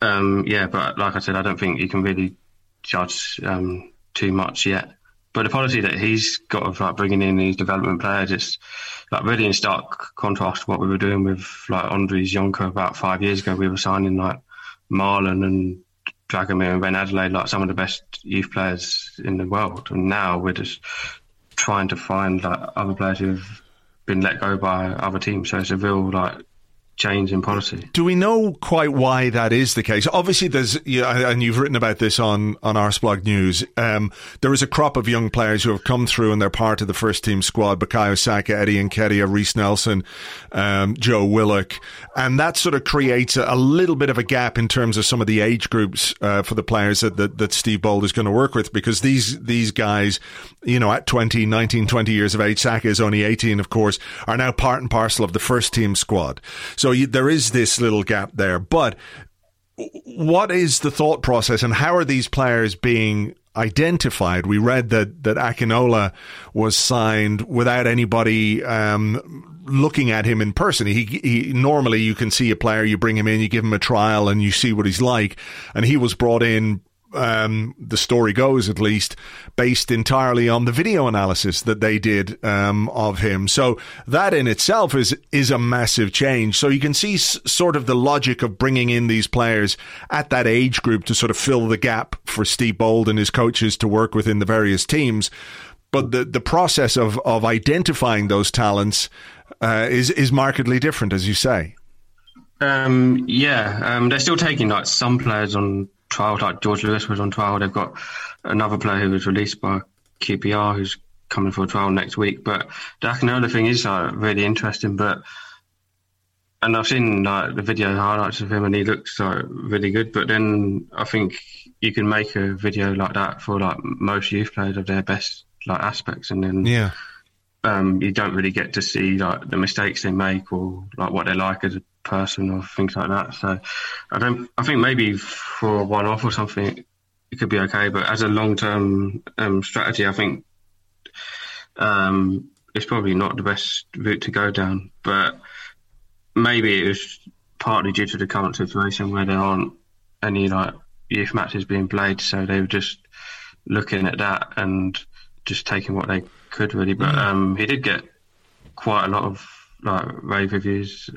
[SPEAKER 4] um, yeah, but like I said, I don't think you can really judge um, too much yet. But the policy that he's got of like bringing in these development players, it's like really in stark contrast to what we were doing with like Andries Jonker about five years ago. We were signing like Malen and Dragomir and Reine-Adélaïde, like some of the best youth players in the world. And now we're just trying to find like other players who've been let go by other teams. So it's a real like change in policy.
[SPEAKER 1] Do we know quite why that is the case? Obviously, there's, and you've written about this on, on Arseblog News. Um, there is a crop of young players who have come through and they're part of the first team squad. Bukayo Saka, Eddie Nketiah, Reiss Nelson, um, Joe Willock. And that sort of creates a, a, little bit of a gap in terms of some of the age groups, uh, for the players that, that, that Steve Bould is going to work with because these, these guys, you know, at 20, 19, 20 years of age, Saka is only 18, of course, are now part and parcel of the first team squad. So you, there is this little gap there, but what is the thought process and how are these players being identified? We read that, that Akinola was signed without anybody um, looking at him in person. He, he, normally you can see a player, you bring him in, you give him a trial, and you see what he's like. And he was brought in um, the story goes at least, based entirely on the video analysis that they did um, of him. So that in itself is is a massive change. So you can see s- sort of the logic of bringing in these players at that age group to sort of fill the gap for Steve Bould and his coaches to work within the various teams. But the the process of of identifying those talents uh, is is markedly different, as you say.
[SPEAKER 4] Um, yeah, um, they're still taking like some players on trial, like George Lewis was on trial. They've got another player who was released by QPR who's coming for a trial next week. But the Akinola thing is like, really interesting. But and I've seen like the video highlights of him, and he looks like really good. But then I think you can make a video like that for like most youth players of their best like aspects, and then
[SPEAKER 1] yeah.
[SPEAKER 4] Um, you don't really get to see like the mistakes they make or like what they're like as a person or things like that. So I don't. I think maybe for a one-off or something, it could be okay. But as a long-term um, strategy, I think um, it's probably not the best route to go down. But maybe it was partly due to the current situation where there aren't any like youth matches being played, so they were just looking at that and just taking what they could really. But mm. um, he did get quite a lot of like rave reviews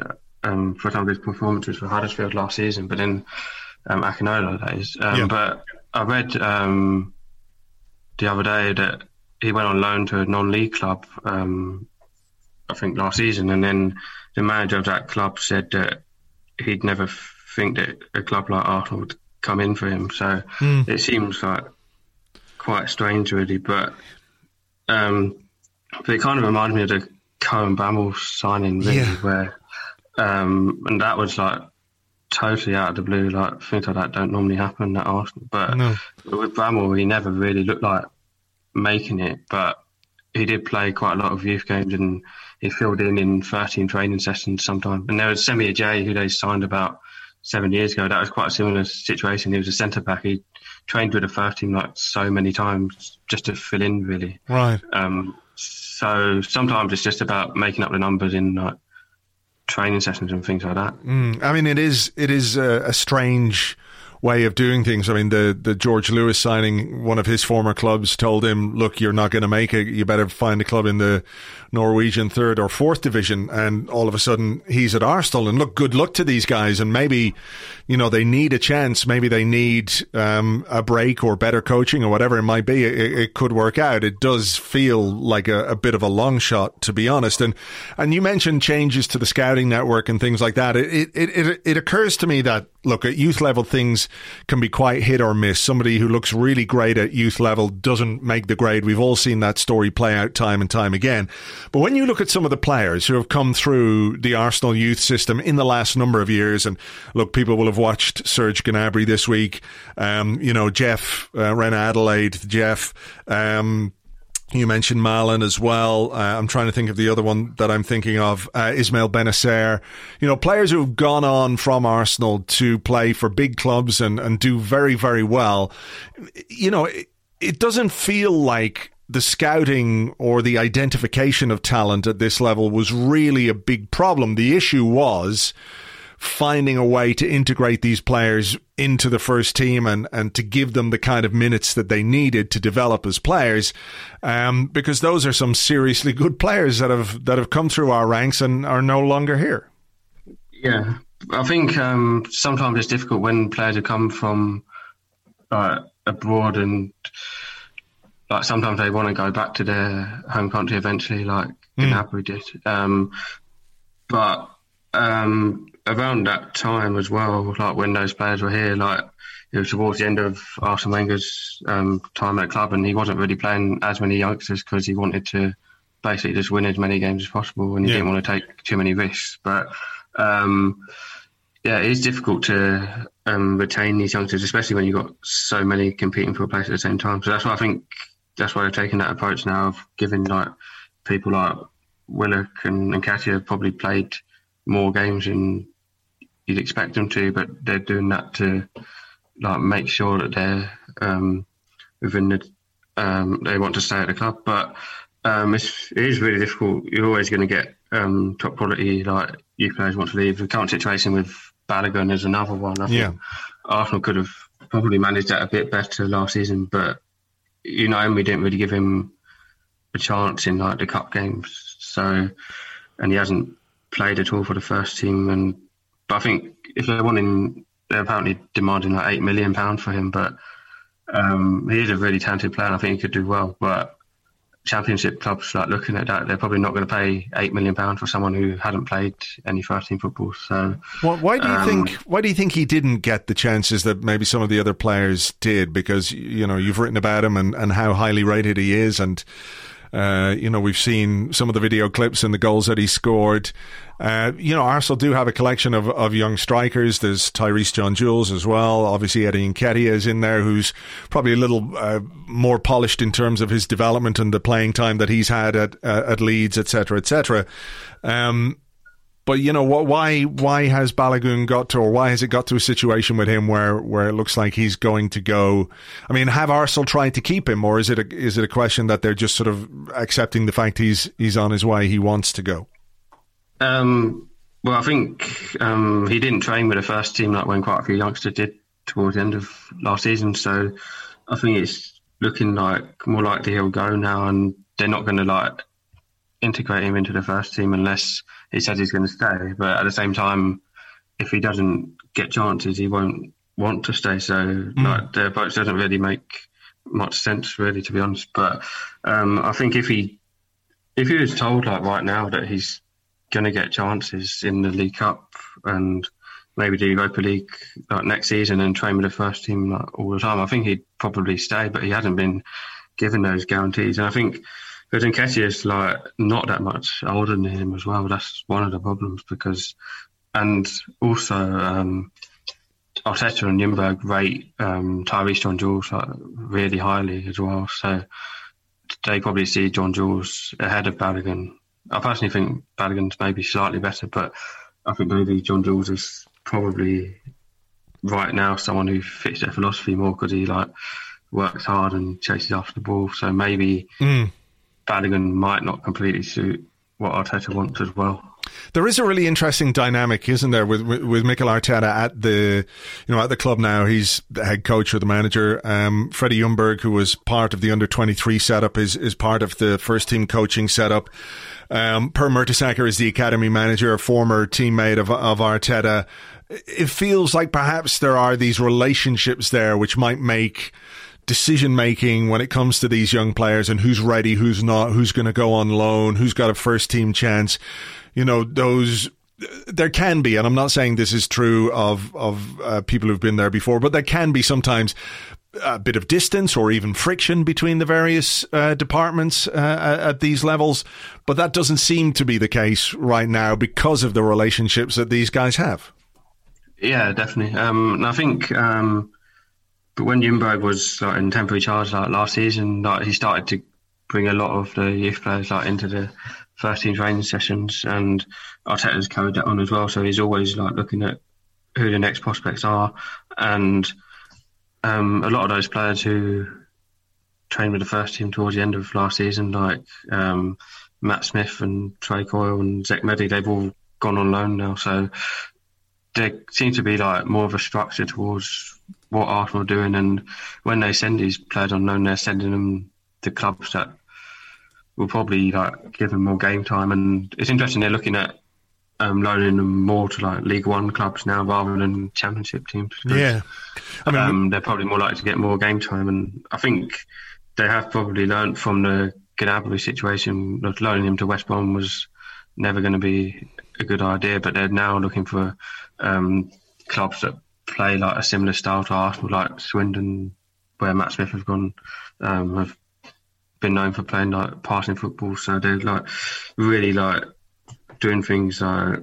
[SPEAKER 4] um, for example, his performances for Huddersfield last season, but then um, Akinola, that is. Um, yeah. But I read um, the other day that he went on loan to a non-league club, um, I think last season, and then the manager of that club said that he'd never think that a club like Arsenal would come in for him. So mm. it seems like quite strange, really. But um, but it kind of reminds me of the Cohen Bramall signing, really, yeah. where um, and that was like totally out of the blue. Like things like that don't normally happen at Arsenal. But no. with Bramall, he never really looked like making it. But he did play quite a lot of youth games and he filled in in 13 training sessions sometimes. And there was Semi Ajayi, who they signed about seven years ago. That was quite a similar situation. He was a centre back. He trained with the first team like so many times just to fill in, really.
[SPEAKER 1] Right.
[SPEAKER 4] Um, so sometimes it's just about making up the numbers in like training sessions and things like that.
[SPEAKER 1] Mm, I mean, it is it is a, a, strange way of doing things. I mean, the the George Lewis signing, one of his former clubs told him, "Look, you're not going to make it. You better find a club in the Norwegian third or fourth division." And all of a sudden, he's at Arsenal. And look, good luck to these guys. And maybe, you know, they need a chance. Maybe they need um, a break or better coaching or whatever it might be. It, it could work out. It does feel like a, a, bit of a long shot, to be honest. And and you mentioned changes to the scouting network and things like that. It it it, it occurs to me that look at youth level things can be quite hit or miss. Somebody who looks really great at youth level doesn't make the grade. We've all seen that story play out time and time again. But when you look at some of the players who have come through the Arsenal youth system in the last number of years, and look, people will have watched Serge Gnabry this week. Um, you know, Jeff uh, Reine-Adélaïde, Jeff. Um, you mentioned Malen as well. Uh, I'm trying to think of the other one that I'm thinking of. Uh, Ismael Bennacer. You know, players who have gone on from Arsenal to play for big clubs and, and do very, very well. You know, it, it doesn't feel like the scouting or the identification of talent at this level was really a big problem. The issue was finding a way to integrate these players into the first team and, and to give them the kind of minutes that they needed to develop as players. Um, because those are some seriously good players that have that have come through our ranks and are no longer here.
[SPEAKER 4] Yeah. I think um, sometimes it's difficult when players have come from uh, abroad and like sometimes they want to go back to their home country eventually, like mm. Gnabry did. Um, but um, around that time as well, like when those players were here, like it was towards the end of Arsene Wenger's um, time at the club, and he wasn't really playing as many youngsters because he wanted to basically just win as many games as possible, and he yeah. didn't want to take too many risks. But um, yeah, it is difficult to um, retain these youngsters, especially when you've got so many competing for a place at the same time. So that's why I think that's why they're taking that approach now of giving like people like Willock and, and Nketiah probably played more games in you'd expect them to, but they're doing that to like make sure that they're um, within the um, they want to stay at the club. But um, it's, it is really difficult. You're always going to get um, top quality like youth players want to leave. The current situation with Balogun is another one. I think yeah. Arsenal could have probably managed that a bit better last season, but you know, we didn't really give him a chance in like the cup games. So, and he hasn't played at all for the first team. And but I think if they're wanting, they're apparently demanding like eight million pound for him. But um, he is a really talented player. and I think he could do well. But championship clubs like looking at that, they're probably not going to pay eight million pounds for someone who hadn't played any first team football. So,
[SPEAKER 1] well, why do you um, think? Why do you think he didn't get the chances that maybe some of the other players did? Because you know you've written about him and, and how highly rated he is, and uh, you know, we've seen some of the video clips and the goals that he scored. Uh, you know, Arsenal do have a collection of, of young strikers. There's Tyreece John-Jules as well. Obviously, Eddie Nketiah is in there, who's probably a little uh, more polished in terms of his development and the playing time that he's had at uh, at Leeds, etc., etc. Um, but you know what? Why why has Balogun got to, or why has it got to a situation with him where where it looks like he's going to go? I mean, have Arsenal tried to keep him, or is it a, is it a question that they're just sort of accepting the fact he's he's on his way, he wants to go?
[SPEAKER 4] Um, well, I think um, he didn't train with the first team like when quite a few youngsters did towards the end of last season. So I think it's looking like more likely he'll go now, and they're not going to like integrate him into the first team unless he says he's going to stay. But at the same time, if he doesn't get chances, he won't want to stay. So mm. like, the approach doesn't really make much sense, really, to be honest. But um, I think if he if he was told like right now that he's going to get chances in the League Cup and maybe the Europa League like, next season and train with the first team like, all the time, I think he'd probably stay. But he hasn't been given those guarantees, and I think but Nketiah is like not that much older than him as well. That's one of the problems because, and also um, Arteta and Ljungberg rate um, Tyreece John-Jules like, really highly as well. So they probably see John-Jules ahead of Balogun. I personally think Balogun's maybe slightly better, but I think maybe John-Jules is probably right now someone who fits their philosophy more because he like works hard and chases after the ball. So maybe. Mm Balogun might not completely suit what Arteta wants as well.
[SPEAKER 1] There is a really interesting dynamic, isn't there, with with Mikel Arteta at the you know at the club now. He's the head coach or the manager. Um, Freddie Ljungberg, who was part of the under twenty three setup, is is part of the first team coaching setup. Um, per Mertesacker is the academy manager, a former teammate of of Arteta. It feels like perhaps there are these relationships there which might make decision making when it comes to these young players and who's ready, who's not, who's going to go on loan, who's got a first team chance. You know, those there can be, and I'm not saying this is true of of uh, people who've been there before, but there can be sometimes a bit of distance or even friction between the various uh, departments uh, at these levels. But that doesn't seem to be the case right now because of the relationships that these guys have.
[SPEAKER 4] Yeah, definitely. Um, I think um, but when Ljungberg was like in temporary charge like last season, like he started to bring a lot of the youth players like into the first team training sessions, and Arteta's carried that on as well. So he's always like looking at who the next prospects are, and um, a lot of those players who trained with the first team towards the end of last season, like um, Matt Smith and Trae Coyle and Zech Medley, they've all gone on loan now. So there seems to be like more of a structure towards what Arsenal are doing, and when they send these players on loan, they're sending them to clubs that will probably like give them more game time. And it's interesting they're looking at um, loaning them more to like League One clubs now rather than Championship teams.
[SPEAKER 1] Yeah,
[SPEAKER 4] I mean, um, they're probably more likely to get more game time, and I think they have probably learned from the Gnabry situation that loaning him to West Brom was never going to be a good idea. But they're now looking for um, clubs that play like a similar style to Arsenal, like Swindon, where Matt Smith has gone, um, have been known for playing like passing football. So they're like really like doing things like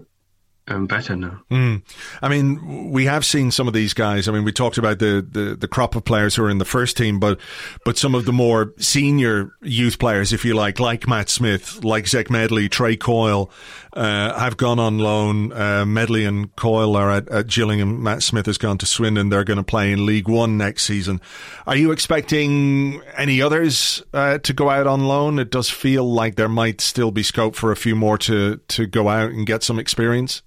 [SPEAKER 4] um, better now.
[SPEAKER 1] Mm. I mean, we have seen some of these guys. I mean, we talked about the, the, the crop of players who are in the first team, but but some of the more senior youth players, if you like, like Matt Smith, like Zech Medley, Trae Coyle, uh, have gone on loan. Uh, Medley and Coyle are at, at Gillingham. Matt Smith has gone to Swindon. They're going to play in League One next season. Are you expecting any others uh, to go out on loan? It does feel like there might still be scope for a few more to to go out and get some experience.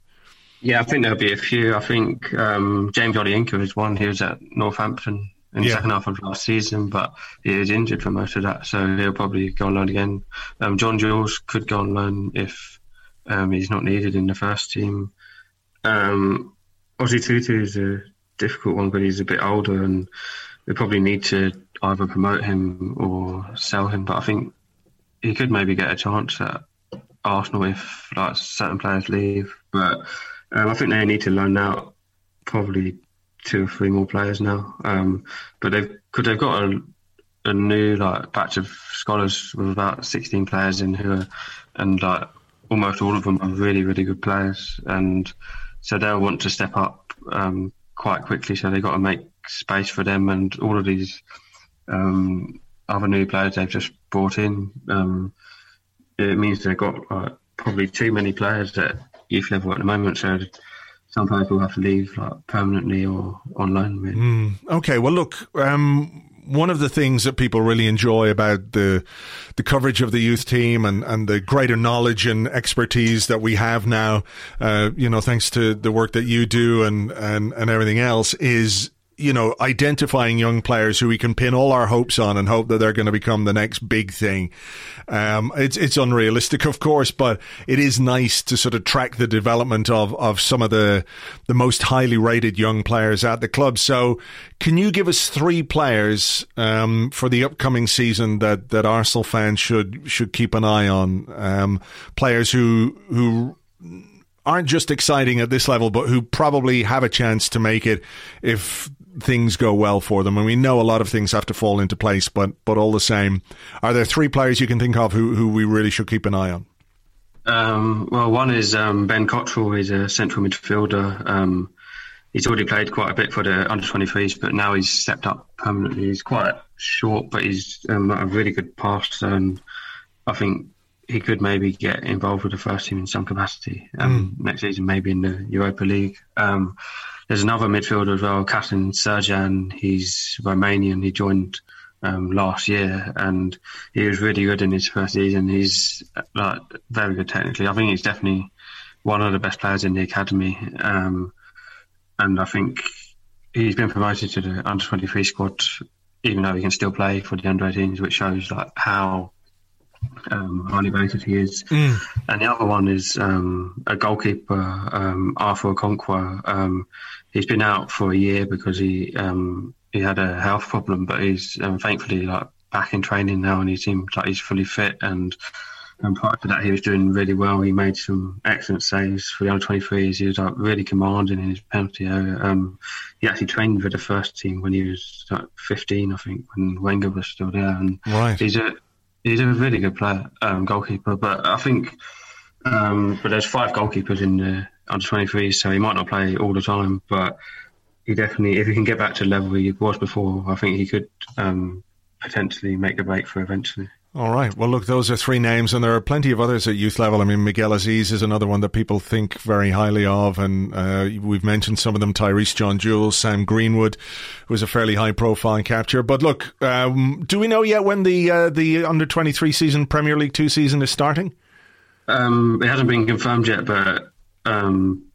[SPEAKER 4] Yeah, I think there'll be a few. I think um, James Olayinka is one. He was at Northampton in the yeah. second half of last season, but he was injured for most of that, so he'll probably go on loan again. Um, John Jules could go on loan if um, he's not needed in the first team. Um, Ozzy Tutu is a difficult one, but he's a bit older, and we probably need to either promote him or sell him. But I think he could maybe get a chance at Arsenal if like certain players leave, but um, I think they need to loan out probably two or three more players now. Um, but they've they've got a, a new like batch of scholars with about 16 players in who are, and like almost all of them are really really good players, and so they'll want to step up um, quite quickly. So they've got to make space for them, and all of these um, other new players they've just brought in. Um, it means they've got probably too many players at youth level at the moment. So some players will have to leave like permanently or on loan.
[SPEAKER 1] Mm, okay, well, look. Um, one of the things that people really enjoy about the the coverage of the youth team and, and the greater knowledge and expertise that we have now, uh, you know, thanks to the work that you do and, and, and everything else, is you know, identifying young players who we can pin all our hopes on and hope that they're going to become the next big thing. Um, it's it's unrealistic, of course, but it is nice to sort of track the development of, of some of the the most highly rated young players at the club. So, can you give us three players um, for the upcoming season that, that Arsenal fans should should keep an eye on? Um, players who who aren't just exciting at this level, but who probably have a chance to make it if things go well for them. And we know a lot of things have to fall into place, but but all the same, are there three players you can think of who who we really should keep an eye on?
[SPEAKER 4] Um, well, one is um, Ben Cottrell. He's a central midfielder. Um, he's already played quite a bit for the under 23s, but now he's stepped up permanently. He's quite short, but he's um, a really good passer, and I think he could maybe get involved with the first team in some capacity um, mm. next season, maybe in the Europa League. There's another midfielder as well, Katin Cirjan. He's Romanian. He joined um, last year, and he was really good in his first season. He's like very good technically. I think he's definitely one of the best players in the academy, um, and I think he's been promoted to the under 23 squad, even though he can still play for the under 18s, which shows like how um, highly rated he is. Mm. And the other one is um, a goalkeeper, um, Arthur Okonkwo. He's been out for a year because he um, he had a health problem, but he's um, thankfully like back in training now, and he seems like he's fully fit. And and prior to that, he was doing really well. He made some excellent saves for the under 23s. He was like really commanding in his penalty area. Um, he actually trained with the first team when he was like 15, I think, when Wenger was still there. And
[SPEAKER 1] right.
[SPEAKER 4] he's a he's a really good player, um, goalkeeper. But I think, um, but there's five goalkeepers in the under 23s, so he might not play all the time. But he definitely, if he can get back to the level he was before, I think he could um, potentially make a for eventually.
[SPEAKER 1] All right. Well, look, those are three names, and there are plenty of others at youth level. I mean, Miguel Azeez is another one that people think very highly of, and uh, we've mentioned some of them: Tyreece John-Jules, Sam Greenwood, who was a fairly high-profile capture. But look, um, do we know yet when the uh, the under twenty three season, Premier League Two season, is starting?
[SPEAKER 4] Um, it hasn't been confirmed yet, but um,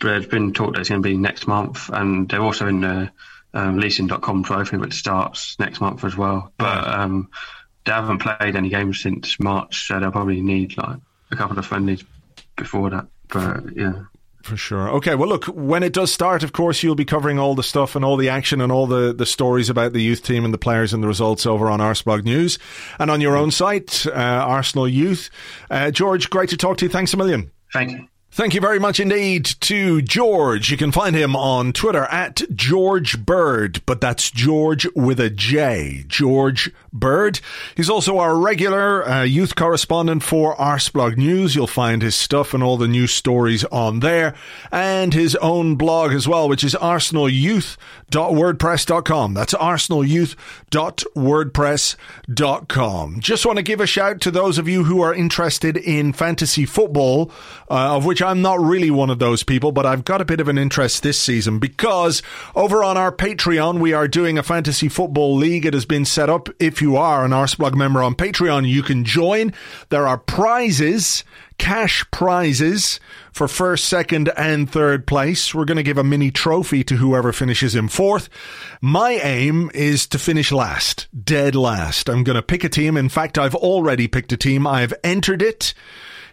[SPEAKER 4] there's been talk that it's going to be next month, and they're also in the um, leasing.com trophy, which starts next month as well. But um, they haven't played any games since March, so they'll probably need like a couple of friendlies before that. But yeah.
[SPEAKER 1] For sure. Okay. Well, look, when it does start, of course, you'll be covering all the stuff and all the action and all the, the stories about the youth team and the players and the results over on Arseblog News and on your own site, uh, Arsenal Youth. Uh, George, great to talk to you. Thanks a million.
[SPEAKER 4] Thank you.
[SPEAKER 1] Thank you very much indeed to George. You can find him on Twitter at George Bird, but that's George with a J. George Bird. He's also our regular uh, youth correspondent for Arseblog News. You'll find his stuff and all the news stories on there, and his own blog as well, which is arsenalyouth.wordpress.com. That's arsenalyouth.wordpress.com. Just want to give a shout to those of you who are interested in fantasy football, uh, of which I'm not really one of those people, but I've got a bit of an interest this season because over on our Patreon, we are doing a fantasy football league. It has been set up. If you are an Arseblog member on Patreon, you can join. There are prizes cash prizes for first, second, and third place. We're going to give a mini trophy to whoever finishes in fourth. My aim is to finish last, dead last. I'm going to pick a team. In fact, I've already picked a team. I've entered it.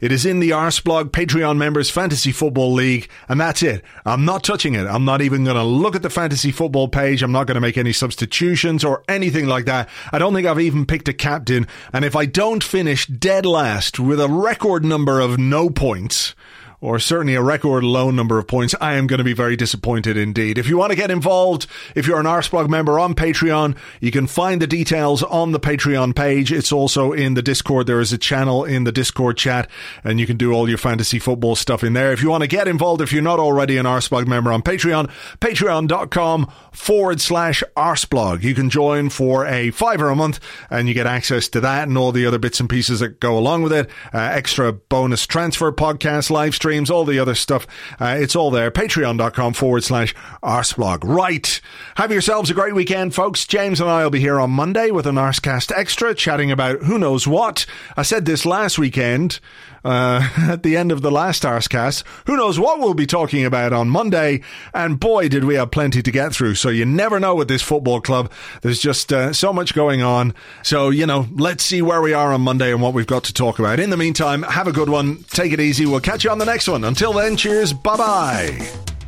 [SPEAKER 1] It is in the Arseblog Patreon members Fantasy Football League, and that's it. I'm not touching it. I'm not even going to look at the fantasy football page. I'm not going to make any substitutions or anything like that. I don't think I've even picked a captain. And if I don't finish dead last with a record number of no points, or certainly a record low number of points, I am going to be very disappointed indeed. If you want to get involved, if you're an Arseblog member on Patreon, you can find the details on the Patreon page. It's also in the Discord. There is a channel in the Discord chat, and you can do all your fantasy football stuff in there. If you want to get involved, if you're not already an Arseblog member on Patreon, patreon.com forward slash Arseblog. You can join for a fiver a month, and you get access to that and all the other bits and pieces that go along with it. Uh, extra bonus transfer podcast live stream streams, all the other stuff. Uh, it's all there. Patreon.com forward slash Arseblog. Right. Have yourselves a great weekend, folks. James and I will be here on Monday with an Arscast Extra chatting about who knows what. I said this last weekend. Uh, at the end of the last Arscast. Who knows what we'll be talking about on Monday? And boy, did we have plenty to get through. So you never know with this football club. There's just uh, so much going on. So, you know, let's see where we are on Monday and what we've got to talk about. In the meantime, have a good one. Take it easy. We'll catch you on the next one. Until then, cheers. Bye bye.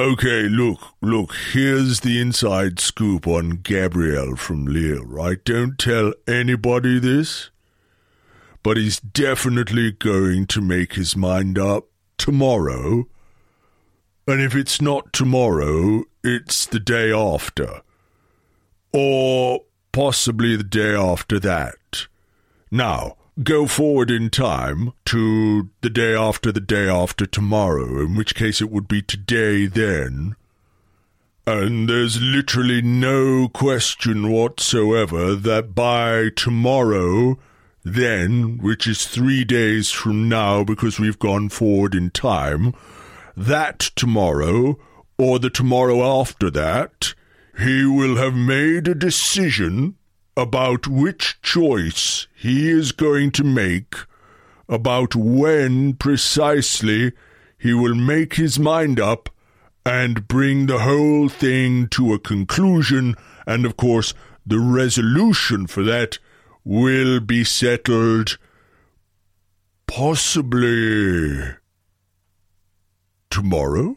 [SPEAKER 1] Okay, look, look, here's the inside scoop on Gabriel from Lille, right? Don't tell anybody this, but he's definitely going to make his mind up tomorrow. And if it's not tomorrow, it's the day after. Or possibly the day after that. Now, go forward in time to the day after the day after tomorrow, in which case it would be today then. And there's literally no question whatsoever that by tomorrow, then, which is three days from now because we've gone forward in time, that tomorrow, or the tomorrow after that, he will have made a decision about which choice he is going to make, about when precisely he will make his mind up and bring the whole thing to a conclusion, and of course, the resolution for that will be settled possibly tomorrow?